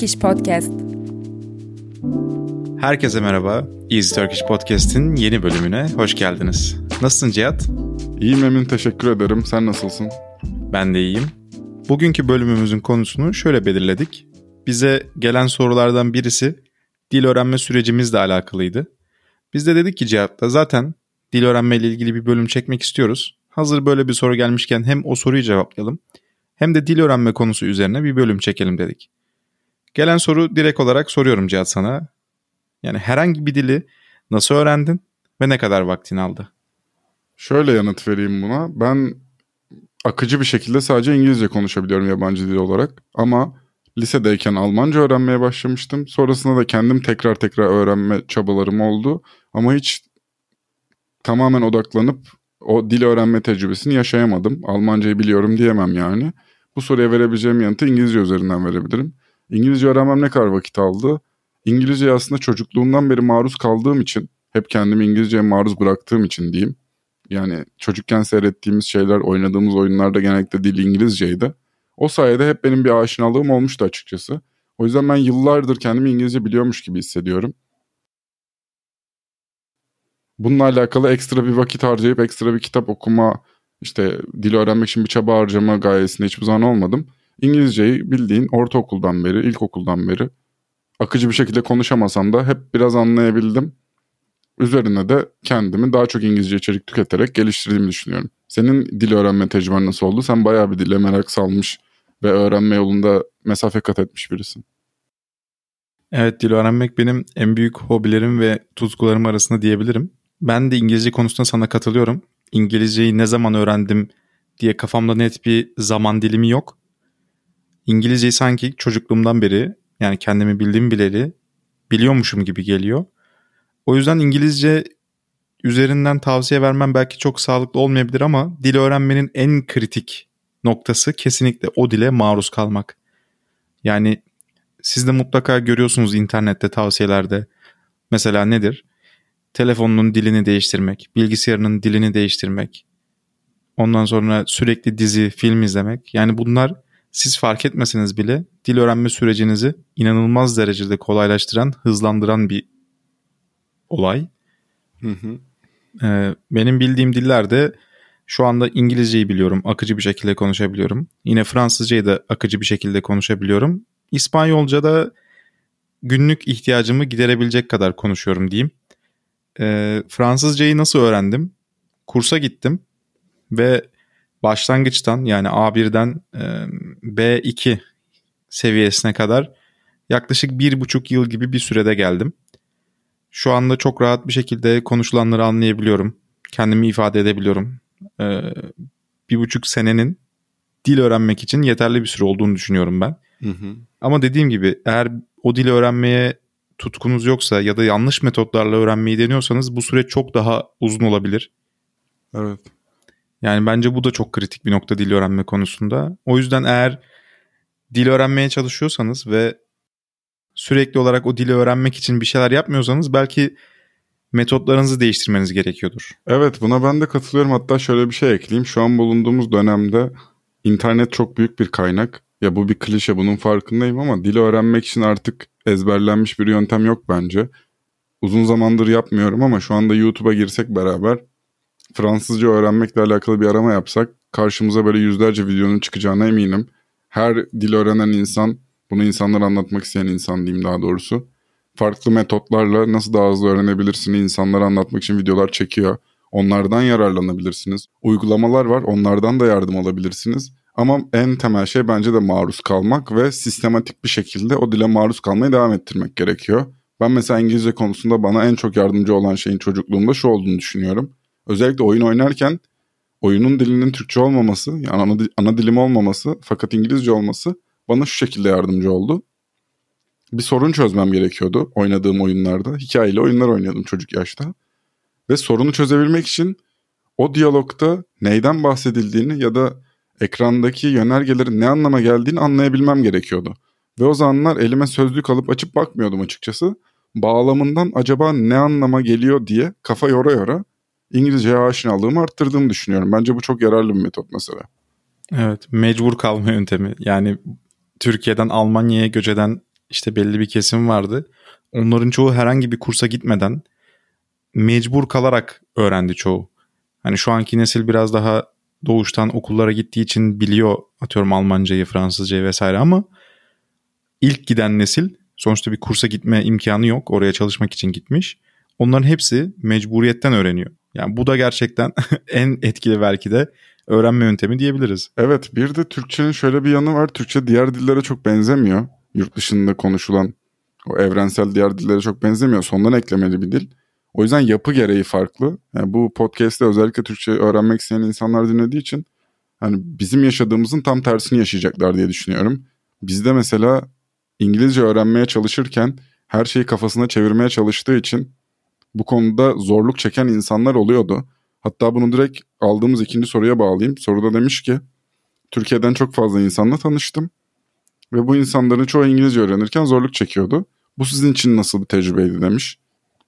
Turkish Podcast. Herkese merhaba. Easy Turkish Podcast'in yeni bölümüne hoş geldiniz. Nasılsın Cihat? İyiyim Emin teşekkür ederim. Sen nasılsın? Ben de iyiyim. Bugünkü bölümümüzün konusunu şöyle belirledik. Bize gelen sorulardan birisi dil öğrenme sürecimizle alakalıydı. Biz de dedik ki Cihat'la zaten dil öğrenme ile ilgili bir bölüm çekmek istiyoruz. Hazır böyle bir soru gelmişken hem o soruyu cevaplayalım hem de dil öğrenme konusu üzerine bir bölüm çekelim dedik. Gelen soru direkt olarak soruyorum Cihat sana. Yani herhangi bir dili nasıl öğrendin ve ne kadar vaktin aldı? Şöyle yanıt vereyim buna. Ben akıcı bir şekilde sadece İngilizce konuşabiliyorum yabancı dil olarak. Ama lisedeyken Almanca öğrenmeye başlamıştım. Sonrasında da kendim tekrar tekrar öğrenme çabalarım oldu. Ama hiç tamamen odaklanıp o dil öğrenme tecrübesini yaşayamadım. Almancayı biliyorum diyemem yani. Bu soruya verebileceğim yanıtı İngilizce üzerinden verebilirim. İngilizce öğrenmem ne kadar vakit aldı? İngilizce aslında çocukluğumdan beri maruz kaldığım için, hep kendimi İngilizceye maruz bıraktığım için diyeyim. Yani çocukken seyrettiğimiz şeyler, oynadığımız oyunlarda genellikle dil İngilizceydi. O sayede hep benim bir aşinalığım olmuştu açıkçası. O yüzden ben yıllardır kendimi İngilizce biliyormuş gibi hissediyorum. Bununla alakalı ekstra bir vakit harcayıp ekstra bir kitap okuma, işte dil öğrenmek için bir çaba harcama gayesinde hiçbir zaman olmadım. İngilizceyi bildiğin ortaokuldan beri, ilkokuldan beri akıcı bir şekilde konuşamasam da hep biraz anlayabildim. Üzerine de kendimi daha çok İngilizce içerik tüketerek geliştirdiğimi düşünüyorum. Senin dil öğrenme tecrüben nasıl oldu? Sen bayağı bir dile merak salmış ve öğrenme yolunda mesafe kat etmiş birisin. Evet dil öğrenmek benim en büyük hobilerim ve tutkularım arasında diyebilirim. Ben de İngilizce konusunda sana katılıyorum. İngilizceyi ne zaman öğrendim diye kafamda net bir zaman dilimi yok. İngilizceyi sanki çocukluğumdan beri yani kendimi bildiğim bileli biliyormuşum gibi geliyor. O yüzden İngilizce üzerinden tavsiye vermem belki çok sağlıklı olmayabilir ama dil öğrenmenin en kritik noktası kesinlikle o dile maruz kalmak. Yani siz de mutlaka görüyorsunuz internette tavsiyelerde. Mesela nedir? Telefonunun dilini değiştirmek, bilgisayarının dilini değiştirmek. Ondan sonra sürekli dizi, film izlemek. Yani bunlar siz fark etmeseniz bile dil öğrenme sürecinizi inanılmaz derecede kolaylaştıran, hızlandıran bir olay. Hı hı. Ee, benim bildiğim dillerde şu anda İngilizceyi biliyorum. Akıcı bir şekilde konuşabiliyorum. Yine Fransızcayı da akıcı bir şekilde konuşabiliyorum. İspanyolca da günlük ihtiyacımı giderebilecek kadar konuşuyorum diyeyim. Ee, Fransızcayı nasıl öğrendim? Kursa gittim ve başlangıçtan yani A1'den e, B2 seviyesine kadar yaklaşık bir buçuk yıl gibi bir sürede geldim. Şu anda çok rahat bir şekilde konuşulanları anlayabiliyorum. Kendimi ifade edebiliyorum. Ee, bir buçuk senenin dil öğrenmek için yeterli bir süre olduğunu düşünüyorum ben. Hı hı. Ama dediğim gibi eğer o dili öğrenmeye tutkunuz yoksa ya da yanlış metotlarla öğrenmeyi deniyorsanız bu süreç çok daha uzun olabilir. Evet. Yani bence bu da çok kritik bir nokta dil öğrenme konusunda. O yüzden eğer dil öğrenmeye çalışıyorsanız ve sürekli olarak o dili öğrenmek için bir şeyler yapmıyorsanız belki metotlarınızı değiştirmeniz gerekiyordur. Evet buna ben de katılıyorum. Hatta şöyle bir şey ekleyeyim. Şu an bulunduğumuz dönemde internet çok büyük bir kaynak. Ya bu bir klişe bunun farkındayım ama dili öğrenmek için artık ezberlenmiş bir yöntem yok bence. Uzun zamandır yapmıyorum ama şu anda YouTube'a girsek beraber Fransızca öğrenmekle alakalı bir arama yapsak karşımıza böyle yüzlerce videonun çıkacağına eminim. Her dil öğrenen insan, bunu insanlara anlatmak isteyen insan diyeyim daha doğrusu. Farklı metotlarla nasıl daha hızlı öğrenebilirsiniz insanlara anlatmak için videolar çekiyor. Onlardan yararlanabilirsiniz. Uygulamalar var onlardan da yardım alabilirsiniz. Ama en temel şey bence de maruz kalmak ve sistematik bir şekilde o dile maruz kalmaya devam ettirmek gerekiyor. Ben mesela İngilizce konusunda bana en çok yardımcı olan şeyin çocukluğumda şu olduğunu düşünüyorum. Özellikle oyun oynarken oyunun dilinin Türkçe olmaması, yani ana, ana dilim olmaması fakat İngilizce olması bana şu şekilde yardımcı oldu. Bir sorun çözmem gerekiyordu oynadığım oyunlarda. Hikayeli oyunlar oynuyordum çocuk yaşta. Ve sorunu çözebilmek için o diyalogta neyden bahsedildiğini ya da ekrandaki yönergelerin ne anlama geldiğini anlayabilmem gerekiyordu. Ve o zamanlar elime sözlük alıp açıp bakmıyordum açıkçası. Bağlamından acaba ne anlama geliyor diye kafa yora yora İngilizceye aşinalığımı arttırdığımı düşünüyorum. Bence bu çok yararlı bir metot mesela. Evet mecbur kalma yöntemi. Yani Türkiye'den Almanya'ya göç eden işte belli bir kesim vardı. Onların çoğu herhangi bir kursa gitmeden mecbur kalarak öğrendi çoğu. Hani şu anki nesil biraz daha doğuştan okullara gittiği için biliyor atıyorum Almancayı, Fransızcayı vesaire ama ilk giden nesil sonuçta bir kursa gitme imkanı yok. Oraya çalışmak için gitmiş. Onların hepsi mecburiyetten öğreniyor. Yani bu da gerçekten en etkili belki de öğrenme yöntemi diyebiliriz. Evet bir de Türkçenin şöyle bir yanı var. Türkçe diğer dillere çok benzemiyor. Yurt dışında konuşulan o evrensel diğer dillere çok benzemiyor. Sondan eklemeli bir dil. O yüzden yapı gereği farklı. Yani bu podcast'te özellikle Türkçe öğrenmek isteyen insanlar dinlediği için hani bizim yaşadığımızın tam tersini yaşayacaklar diye düşünüyorum. Bizde mesela İngilizce öğrenmeye çalışırken her şeyi kafasına çevirmeye çalıştığı için bu konuda zorluk çeken insanlar oluyordu. Hatta bunu direkt aldığımız ikinci soruya bağlayayım. Soruda demiş ki Türkiye'den çok fazla insanla tanıştım ve bu insanların çoğu İngilizce öğrenirken zorluk çekiyordu. Bu sizin için nasıl bir tecrübeydi demiş.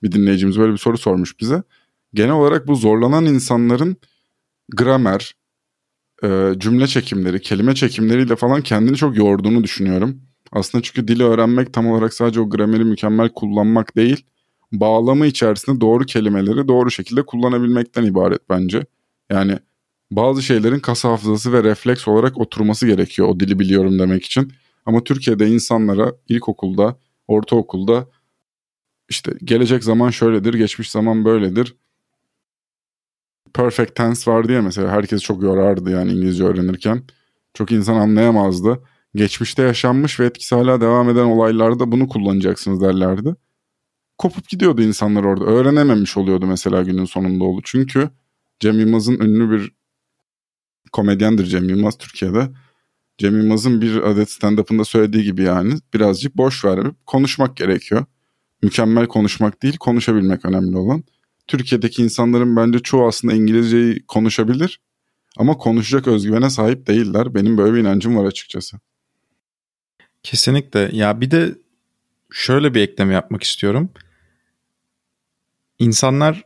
Bir dinleyicimiz böyle bir soru sormuş bize. Genel olarak bu zorlanan insanların gramer, e, cümle çekimleri, kelime çekimleriyle falan kendini çok yorduğunu düşünüyorum. Aslında çünkü dili öğrenmek tam olarak sadece o grameri mükemmel kullanmak değil, bağlamı içerisinde doğru kelimeleri doğru şekilde kullanabilmekten ibaret bence. Yani bazı şeylerin kas hafızası ve refleks olarak oturması gerekiyor o dili biliyorum demek için. Ama Türkiye'de insanlara ilkokulda, ortaokulda işte gelecek zaman şöyledir, geçmiş zaman böyledir. Perfect tense var diye mesela herkes çok yorardı yani İngilizce öğrenirken. Çok insan anlayamazdı. Geçmişte yaşanmış ve etkisi hala devam eden olaylarda bunu kullanacaksınız derlerdi. Kopup gidiyordu insanlar orada. Öğrenememiş oluyordu mesela günün sonunda oldu. Çünkü Cem Yılmaz'ın ünlü bir komedyendir Cem Yılmaz Türkiye'de. Cem Yılmaz'ın bir adet stand-up'ında söylediği gibi yani birazcık boş verip konuşmak gerekiyor. Mükemmel konuşmak değil konuşabilmek önemli olan. Türkiye'deki insanların bence çoğu aslında İngilizceyi konuşabilir ama konuşacak özgüvene sahip değiller. Benim böyle bir inancım var açıkçası. Kesinlikle. Ya bir de şöyle bir ekleme yapmak istiyorum. İnsanlar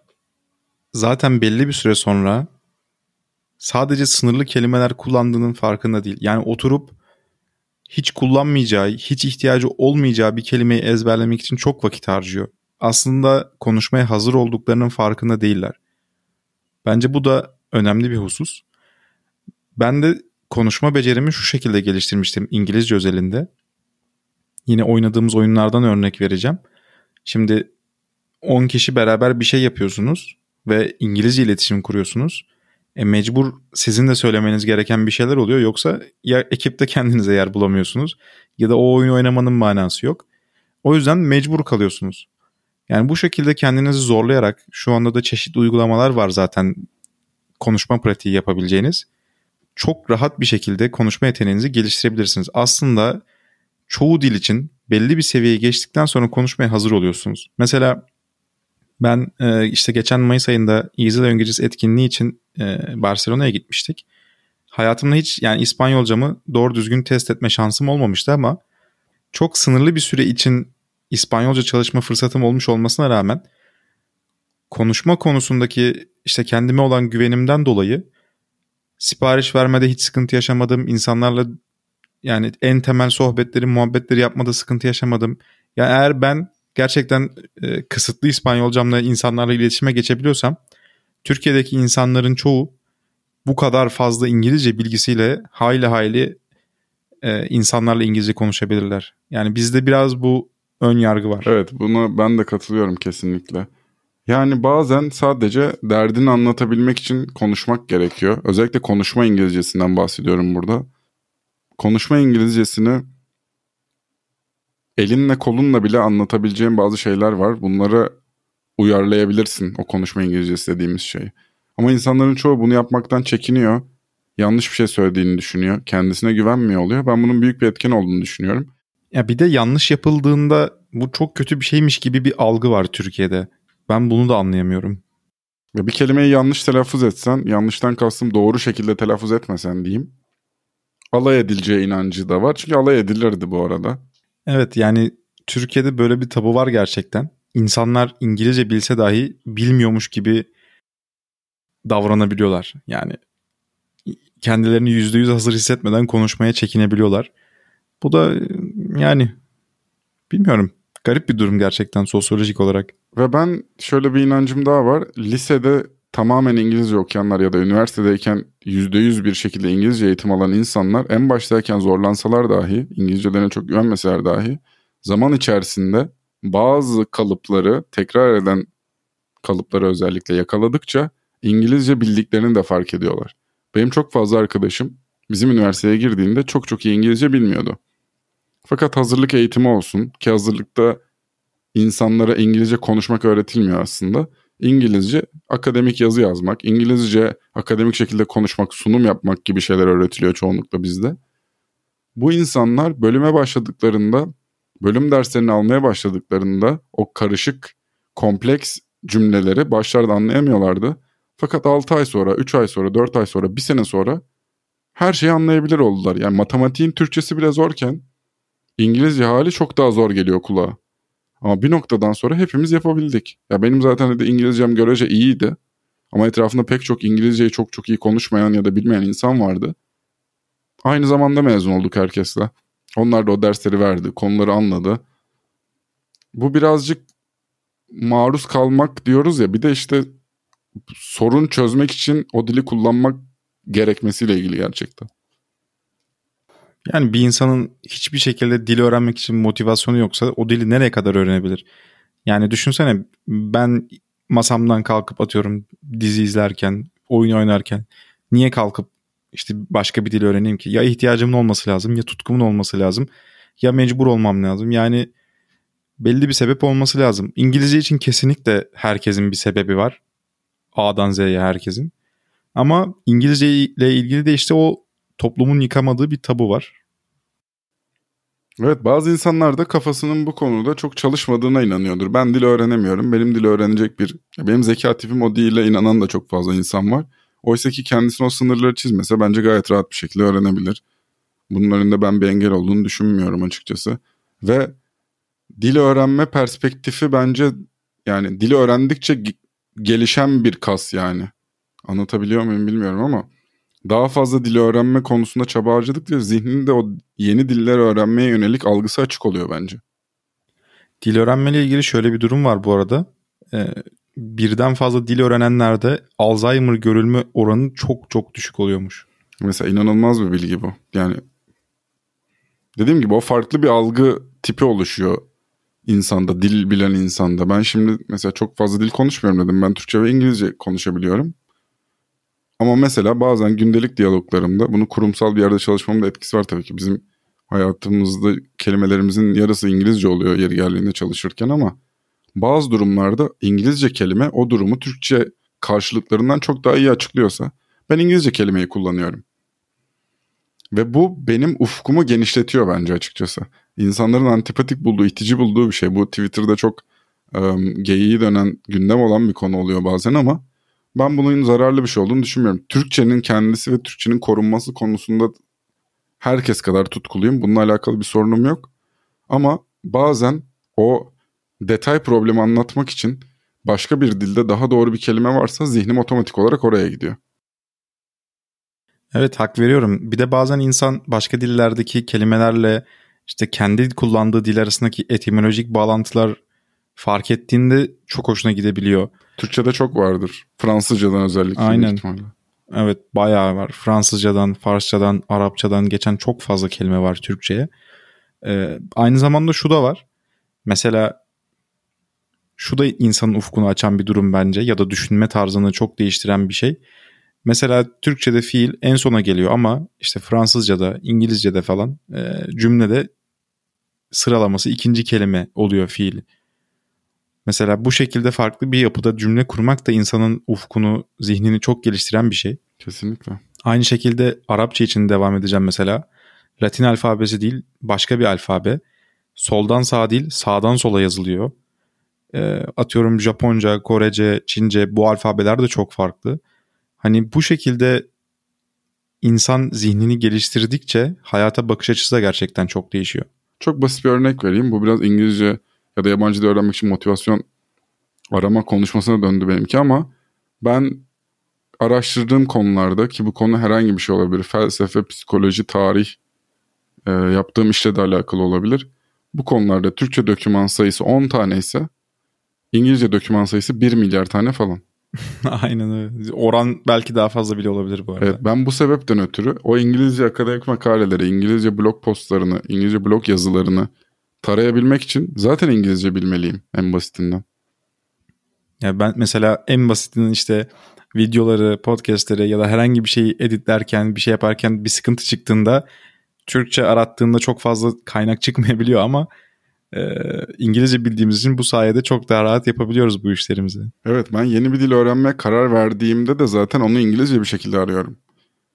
zaten belli bir süre sonra sadece sınırlı kelimeler kullandığının farkında değil. Yani oturup hiç kullanmayacağı, hiç ihtiyacı olmayacağı bir kelimeyi ezberlemek için çok vakit harcıyor. Aslında konuşmaya hazır olduklarının farkında değiller. Bence bu da önemli bir husus. Ben de konuşma becerimi şu şekilde geliştirmiştim İngilizce özelinde. Yine oynadığımız oyunlardan örnek vereceğim. Şimdi 10 kişi beraber bir şey yapıyorsunuz ve İngilizce iletişim kuruyorsunuz. E mecbur sizin de söylemeniz gereken bir şeyler oluyor. Yoksa ya ekipte kendinize yer bulamıyorsunuz ya da o oyunu oynamanın manası yok. O yüzden mecbur kalıyorsunuz. Yani bu şekilde kendinizi zorlayarak şu anda da çeşitli uygulamalar var zaten konuşma pratiği yapabileceğiniz. Çok rahat bir şekilde konuşma yeteneğinizi geliştirebilirsiniz. Aslında çoğu dil için belli bir seviyeye geçtikten sonra konuşmaya hazır oluyorsunuz. Mesela ben e, işte geçen Mayıs ayında Easy İngilizce etkinliği için e, Barcelona'ya gitmiştik. Hayatımda hiç yani İspanyolcamı doğru düzgün test etme şansım olmamıştı ama çok sınırlı bir süre için İspanyolca çalışma fırsatım olmuş olmasına rağmen konuşma konusundaki işte kendime olan güvenimden dolayı sipariş vermede hiç sıkıntı yaşamadım. İnsanlarla yani en temel sohbetleri, muhabbetleri yapmada sıkıntı yaşamadım. Yani eğer ben gerçekten e, kısıtlı İspanyolcamla insanlarla iletişime geçebiliyorsam Türkiye'deki insanların çoğu bu kadar fazla İngilizce bilgisiyle hayli hayli e, insanlarla İngilizce konuşabilirler. Yani bizde biraz bu ön yargı var. Evet buna ben de katılıyorum kesinlikle. Yani bazen sadece derdini anlatabilmek için konuşmak gerekiyor. Özellikle konuşma İngilizcesinden bahsediyorum burada. Konuşma İngilizcesini elinle kolunla bile anlatabileceğin bazı şeyler var. Bunları uyarlayabilirsin o konuşma İngilizcesi dediğimiz şeyi. Ama insanların çoğu bunu yapmaktan çekiniyor. Yanlış bir şey söylediğini düşünüyor. Kendisine güvenmiyor oluyor. Ben bunun büyük bir etken olduğunu düşünüyorum. Ya bir de yanlış yapıldığında bu çok kötü bir şeymiş gibi bir algı var Türkiye'de. Ben bunu da anlayamıyorum. Ya bir kelimeyi yanlış telaffuz etsen, yanlıştan kastım doğru şekilde telaffuz etmesen diyeyim. Alay edileceği inancı da var. Çünkü alay edilirdi bu arada. Evet yani Türkiye'de böyle bir tabu var gerçekten. İnsanlar İngilizce bilse dahi bilmiyormuş gibi davranabiliyorlar. Yani kendilerini yüzde yüz hazır hissetmeden konuşmaya çekinebiliyorlar. Bu da yani bilmiyorum. Garip bir durum gerçekten sosyolojik olarak. Ve ben şöyle bir inancım daha var. Lisede tamamen İngilizce okuyanlar ya da üniversitedeyken %100 bir şekilde İngilizce eğitim alan insanlar en baştayken zorlansalar dahi, İngilizcelerine çok güvenmeseler dahi zaman içerisinde bazı kalıpları tekrar eden kalıpları özellikle yakaladıkça İngilizce bildiklerini de fark ediyorlar. Benim çok fazla arkadaşım bizim üniversiteye girdiğinde çok çok iyi İngilizce bilmiyordu. Fakat hazırlık eğitimi olsun ki hazırlıkta insanlara İngilizce konuşmak öğretilmiyor aslında. İngilizce akademik yazı yazmak, İngilizce akademik şekilde konuşmak, sunum yapmak gibi şeyler öğretiliyor çoğunlukla bizde. Bu insanlar bölüme başladıklarında, bölüm derslerini almaya başladıklarında o karışık, kompleks cümleleri başlarda anlayamıyorlardı. Fakat 6 ay sonra, 3 ay sonra, 4 ay sonra, 1 sene sonra her şeyi anlayabilir oldular. Yani matematiğin Türkçesi bile zorken İngilizce hali çok daha zor geliyor kulağa. Ama bir noktadan sonra hepimiz yapabildik. Ya benim zaten de İngilizcem görece iyiydi. Ama etrafında pek çok İngilizceyi çok çok iyi konuşmayan ya da bilmeyen insan vardı. Aynı zamanda mezun olduk herkesle. Onlar da o dersleri verdi, konuları anladı. Bu birazcık maruz kalmak diyoruz ya bir de işte sorun çözmek için o dili kullanmak gerekmesiyle ilgili gerçekten. Yani bir insanın hiçbir şekilde dili öğrenmek için motivasyonu yoksa o dili nereye kadar öğrenebilir? Yani düşünsene ben masamdan kalkıp atıyorum dizi izlerken, oyun oynarken niye kalkıp işte başka bir dil öğreneyim ki? Ya ihtiyacımın olması lazım ya tutkumun olması lazım ya mecbur olmam lazım. Yani belli bir sebep olması lazım. İngilizce için kesinlikle herkesin bir sebebi var. A'dan Z'ye herkesin. Ama İngilizce ile ilgili de işte o toplumun yıkamadığı bir tabu var. Evet bazı insanlar da kafasının bu konuda çok çalışmadığına inanıyordur. Ben dil öğrenemiyorum. Benim dil öğrenecek bir... Benim zeka tipim o dile inanan da çok fazla insan var. Oysa ki kendisine o sınırları çizmese bence gayet rahat bir şekilde öğrenebilir. Bunun önünde ben bir engel olduğunu düşünmüyorum açıkçası. Ve dil öğrenme perspektifi bence yani dili öğrendikçe gelişen bir kas yani. Anlatabiliyor muyum bilmiyorum ama daha fazla dili öğrenme konusunda çaba harcadıkça zihninde o yeni diller öğrenmeye yönelik algısı açık oluyor bence. Dil öğrenmeyle ilgili şöyle bir durum var bu arada. Ee, birden fazla dil öğrenenlerde Alzheimer görülme oranı çok çok düşük oluyormuş. Mesela inanılmaz bir bilgi bu. Yani dediğim gibi o farklı bir algı tipi oluşuyor insanda, dil bilen insanda. Ben şimdi mesela çok fazla dil konuşmuyorum dedim. Ben Türkçe ve İngilizce konuşabiliyorum. Ama mesela bazen gündelik diyaloglarımda bunu kurumsal bir yerde çalışmamda etkisi var tabii ki. Bizim hayatımızda kelimelerimizin yarısı İngilizce oluyor yeri geldiğinde çalışırken ama bazı durumlarda İngilizce kelime o durumu Türkçe karşılıklarından çok daha iyi açıklıyorsa ben İngilizce kelimeyi kullanıyorum. Ve bu benim ufkumu genişletiyor bence açıkçası. İnsanların antipatik bulduğu, itici bulduğu bir şey. Bu Twitter'da çok um, geyiği dönen, gündem olan bir konu oluyor bazen ama ben bunun zararlı bir şey olduğunu düşünmüyorum. Türkçenin kendisi ve Türkçenin korunması konusunda herkes kadar tutkuluyum. Bununla alakalı bir sorunum yok. Ama bazen o detay problemi anlatmak için başka bir dilde daha doğru bir kelime varsa zihnim otomatik olarak oraya gidiyor. Evet hak veriyorum. Bir de bazen insan başka dillerdeki kelimelerle işte kendi kullandığı dil arasındaki etimolojik bağlantılar fark ettiğinde çok hoşuna gidebiliyor. Türkçe'de çok vardır. Fransızcadan özellikle. Aynen. Evet bayağı var. Fransızcadan, Farsçadan, Arapçadan geçen çok fazla kelime var Türkçe'ye. Ee, aynı zamanda şu da var. Mesela şu da insanın ufkunu açan bir durum bence ya da düşünme tarzını çok değiştiren bir şey. Mesela Türkçe'de fiil en sona geliyor ama işte Fransızca'da, İngilizce'de falan e, cümlede sıralaması ikinci kelime oluyor fiil. Mesela bu şekilde farklı bir yapıda cümle kurmak da insanın ufkunu, zihnini çok geliştiren bir şey. Kesinlikle. Aynı şekilde Arapça için devam edeceğim mesela. Latin alfabesi değil başka bir alfabe. Soldan sağa değil sağdan sola yazılıyor. E, atıyorum Japonca, Korece, Çince bu alfabeler de çok farklı. Hani bu şekilde insan zihnini geliştirdikçe hayata bakış açısı da gerçekten çok değişiyor. Çok basit bir örnek vereyim. Bu biraz İngilizce ya da yabancı dil öğrenmek için motivasyon arama konuşmasına döndü benimki ama ben araştırdığım konularda ki bu konu herhangi bir şey olabilir. Felsefe, psikoloji, tarih e, yaptığım işle de alakalı olabilir. Bu konularda Türkçe doküman sayısı 10 tane ise İngilizce doküman sayısı 1 milyar tane falan. Aynen öyle. Oran belki daha fazla bile olabilir bu arada. Evet, ben bu sebepten ötürü o İngilizce akademik makaleleri, İngilizce blog postlarını, İngilizce blog yazılarını tarayabilmek için zaten İngilizce bilmeliyim en basitinden. Ya ben mesela en basitinden işte videoları, podcastleri ya da herhangi bir şeyi editlerken, bir şey yaparken bir sıkıntı çıktığında Türkçe arattığında çok fazla kaynak çıkmayabiliyor ama e, İngilizce bildiğimiz için bu sayede çok daha rahat yapabiliyoruz bu işlerimizi. Evet ben yeni bir dil öğrenmeye karar verdiğimde de zaten onu İngilizce bir şekilde arıyorum.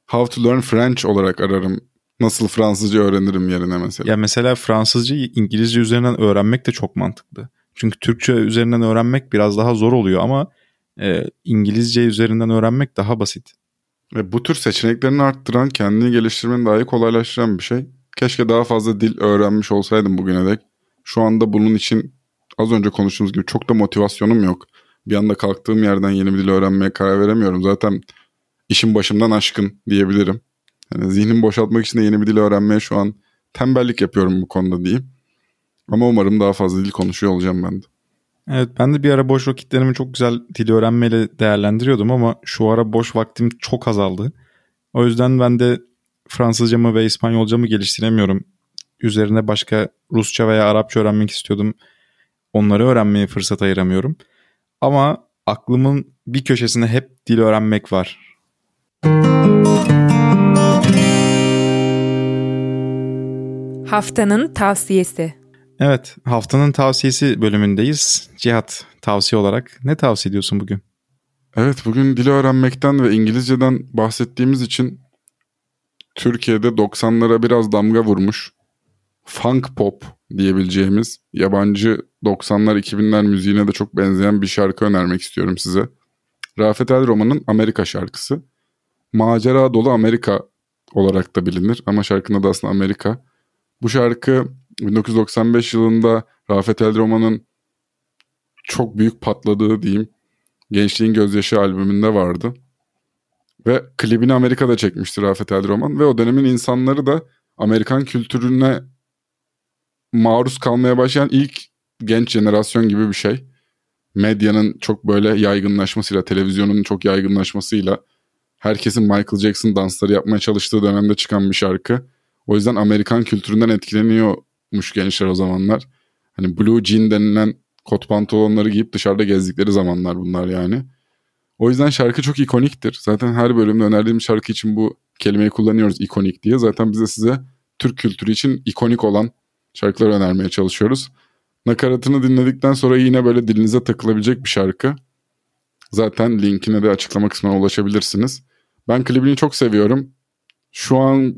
How to learn French olarak ararım. Nasıl Fransızca öğrenirim yerine mesela. Ya mesela Fransızcayı İngilizce üzerinden öğrenmek de çok mantıklı. Çünkü Türkçe üzerinden öğrenmek biraz daha zor oluyor ama e, İngilizce üzerinden öğrenmek daha basit. Ve bu tür seçeneklerini arttıran, kendini geliştirmeni dahi kolaylaştıran bir şey. Keşke daha fazla dil öğrenmiş olsaydım bugüne dek. Şu anda bunun için az önce konuştuğumuz gibi çok da motivasyonum yok. Bir anda kalktığım yerden yeni bir dil öğrenmeye karar veremiyorum. Zaten işin başımdan aşkın diyebilirim. Yani zihnimi boşaltmak için de yeni bir dil öğrenmeye şu an tembellik yapıyorum bu konuda diyeyim. Ama umarım daha fazla dil konuşuyor olacağım ben de. Evet ben de bir ara boş vakitlerimi çok güzel dil öğrenmeyle değerlendiriyordum ama şu ara boş vaktim çok azaldı. O yüzden ben de Fransızcamı ve İspanyolcamı geliştiremiyorum. Üzerine başka Rusça veya Arapça öğrenmek istiyordum. Onları öğrenmeye fırsat ayıramıyorum. Ama aklımın bir köşesinde hep dil öğrenmek var. Haftanın tavsiyesi. Evet, haftanın tavsiyesi bölümündeyiz. Cihat, tavsiye olarak ne tavsiye ediyorsun bugün? Evet, bugün dili öğrenmekten ve İngilizceden bahsettiğimiz için Türkiye'de 90'lara biraz damga vurmuş funk pop diyebileceğimiz yabancı 90'lar 2000'ler müziğine de çok benzeyen bir şarkı önermek istiyorum size. Rafet El Roman'ın Amerika şarkısı. Macera dolu Amerika olarak da bilinir ama şarkının adı aslında Amerika. Bu şarkı 1995 yılında Rafet El Roman'ın çok büyük patladığı diyeyim Gençliğin Gözyaşı albümünde vardı. Ve klibini Amerika'da çekmişti Rafet El Roman ve o dönemin insanları da Amerikan kültürüne maruz kalmaya başlayan ilk genç jenerasyon gibi bir şey. Medyanın çok böyle yaygınlaşmasıyla, televizyonun çok yaygınlaşmasıyla herkesin Michael Jackson dansları yapmaya çalıştığı dönemde çıkan bir şarkı. O yüzden Amerikan kültüründen etkileniyormuş gençler o zamanlar. Hani blue jean denilen kot pantolonları giyip dışarıda gezdikleri zamanlar bunlar yani. O yüzden şarkı çok ikoniktir. Zaten her bölümde önerdiğim şarkı için bu kelimeyi kullanıyoruz ikonik diye. Zaten bize size Türk kültürü için ikonik olan şarkılar önermeye çalışıyoruz. Nakaratını dinledikten sonra yine böyle dilinize takılabilecek bir şarkı. Zaten linkine de açıklama kısmına ulaşabilirsiniz. Ben klibini çok seviyorum. Şu an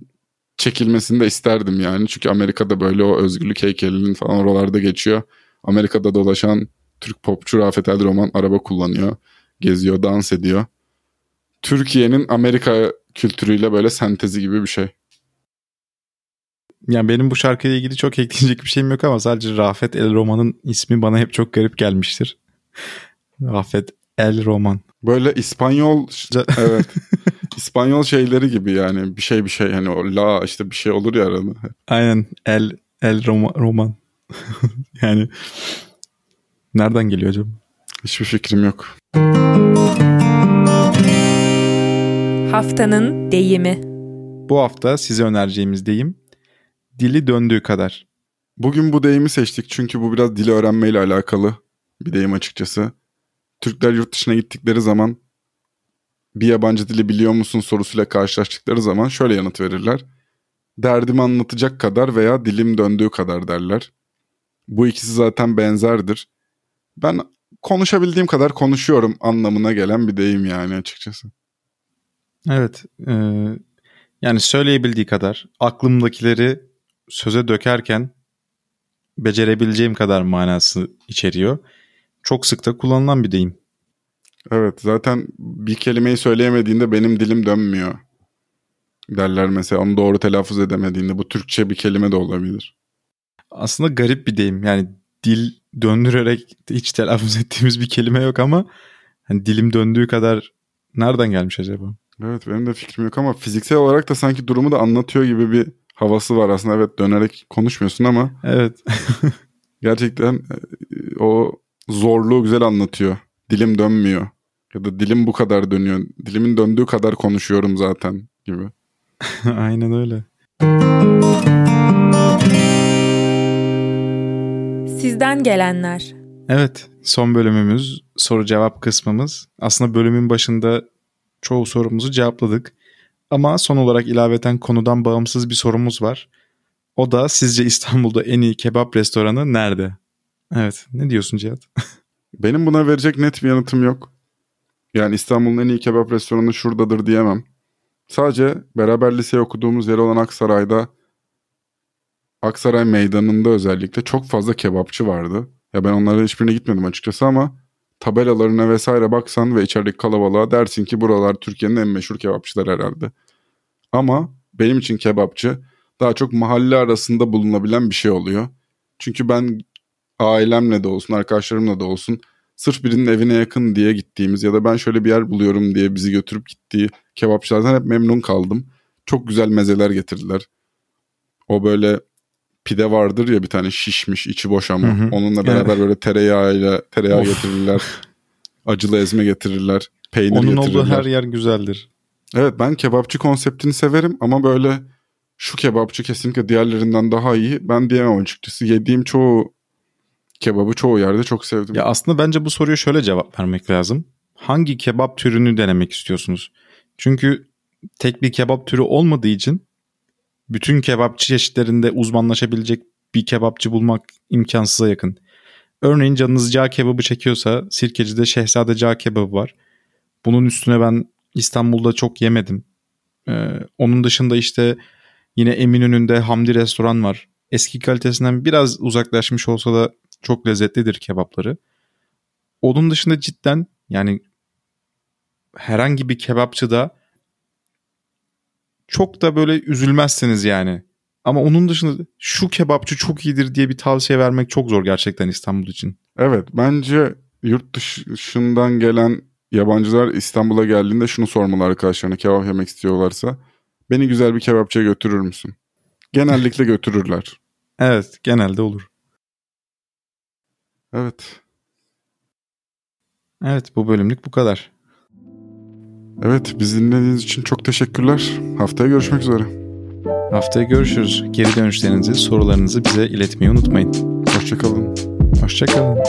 çekilmesini de isterdim yani. Çünkü Amerika'da böyle o özgürlük heykelinin falan oralarda geçiyor. Amerika'da dolaşan Türk popçu Rafet El Roman araba kullanıyor. Geziyor, dans ediyor. Türkiye'nin Amerika kültürüyle böyle sentezi gibi bir şey. Yani benim bu şarkıyla ilgili çok ekleyecek bir şeyim yok ama sadece Rafet El Roman'ın ismi bana hep çok garip gelmiştir. Rafet El Roman. Böyle İspanyol evet. İspanyol şeyleri gibi yani bir şey bir şey hani o la işte bir şey olur ya arada. Aynen El El Roma, Roman. yani nereden geliyor acaba? Hiçbir fikrim yok. Haftanın deyimi. Bu hafta size önereceğimiz deyim dili döndüğü kadar. Bugün bu deyimi seçtik çünkü bu biraz dili öğrenmeyle alakalı bir deyim açıkçası. Türkler yurt dışına gittikleri zaman bir yabancı dili biliyor musun sorusuyla karşılaştıkları zaman şöyle yanıt verirler. Derdimi anlatacak kadar veya dilim döndüğü kadar derler. Bu ikisi zaten benzerdir. Ben konuşabildiğim kadar konuşuyorum anlamına gelen bir deyim yani açıkçası. Evet. E, yani söyleyebildiği kadar aklımdakileri söze dökerken becerebileceğim kadar manası içeriyor. Çok sık da kullanılan bir deyim. Evet zaten bir kelimeyi söyleyemediğinde benim dilim dönmüyor derler mesela onu doğru telaffuz edemediğinde bu Türkçe bir kelime de olabilir. Aslında garip bir deyim yani dil döndürerek hiç telaffuz ettiğimiz bir kelime yok ama hani dilim döndüğü kadar nereden gelmiş acaba? Evet benim de fikrim yok ama fiziksel olarak da sanki durumu da anlatıyor gibi bir havası var aslında. Evet dönerek konuşmuyorsun ama Evet. gerçekten e, o zorluğu güzel anlatıyor. Dilim dönmüyor. Ya da dilim bu kadar dönüyor. Dilimin döndüğü kadar konuşuyorum zaten gibi. Aynen öyle. Sizden gelenler. Evet, son bölümümüz, soru cevap kısmımız. Aslında bölümün başında çoğu sorumuzu cevapladık. Ama son olarak ilaveten konudan bağımsız bir sorumuz var. O da sizce İstanbul'da en iyi kebap restoranı nerede? Evet, ne diyorsun Cihat? Benim buna verecek net bir yanıtım yok. Yani İstanbul'un en iyi kebap restoranı şuradadır diyemem. Sadece beraber lise okuduğumuz yer olan Aksaray'da Aksaray meydanında özellikle çok fazla kebapçı vardı. Ya ben onlara hiçbirine gitmedim açıkçası ama tabelalarına vesaire baksan ve içerideki kalabalığa dersin ki buralar Türkiye'nin en meşhur kebapçıları herhalde. Ama benim için kebapçı daha çok mahalle arasında bulunabilen bir şey oluyor. Çünkü ben ailemle de olsun, arkadaşlarımla da olsun sırf birinin evine yakın diye gittiğimiz ya da ben şöyle bir yer buluyorum diye bizi götürüp gittiği kebapçılardan hep memnun kaldım. Çok güzel mezeler getirdiler. O böyle pide vardır ya bir tane şişmiş içi boş ama Hı hı. onunla beraber böyle tereyağıyla tereyağı Of. getirirler. Acılı ezme getirirler. Peynir Onun getirirler. olduğu her yer güzeldir. Evet ben kebapçı konseptini severim ama böyle şu kebapçı kesinlikle diğerlerinden daha iyi ben diyemem açıkçası. Yediğim çoğu kebabı çoğu yerde çok sevdim. Ya aslında bence bu soruya şöyle cevap vermek lazım. Hangi kebap türünü denemek istiyorsunuz? Çünkü tek bir kebap türü olmadığı için bütün kebapçı çeşitlerinde uzmanlaşabilecek bir kebapçı bulmak imkansıza yakın. Örneğin canınız cağ kebabı çekiyorsa Sirkeci'de Şehzade cağ kebabı var. Bunun üstüne ben İstanbul'da çok yemedim. Ee, onun dışında işte yine Eminönü'nde Hamdi restoran var. Eski kalitesinden biraz uzaklaşmış olsa da çok lezzetlidir kebapları. Onun dışında cidden yani herhangi bir kebapçıda çok da böyle üzülmezsiniz yani. Ama onun dışında şu kebapçı çok iyidir diye bir tavsiye vermek çok zor gerçekten İstanbul için. Evet bence yurt dışından gelen yabancılar İstanbul'a geldiğinde şunu sormalı arkadaşlarına kebap yemek istiyorlarsa. Beni güzel bir kebapçıya götürür müsün? Genellikle götürürler. Evet genelde olur. Evet. Evet bu bölümlük bu kadar. Evet bizi dinlediğiniz için çok teşekkürler. Haftaya görüşmek üzere. Haftaya görüşürüz. Geri dönüşlerinizi, sorularınızı bize iletmeyi unutmayın. Hoşçakalın. Hoşçakalın.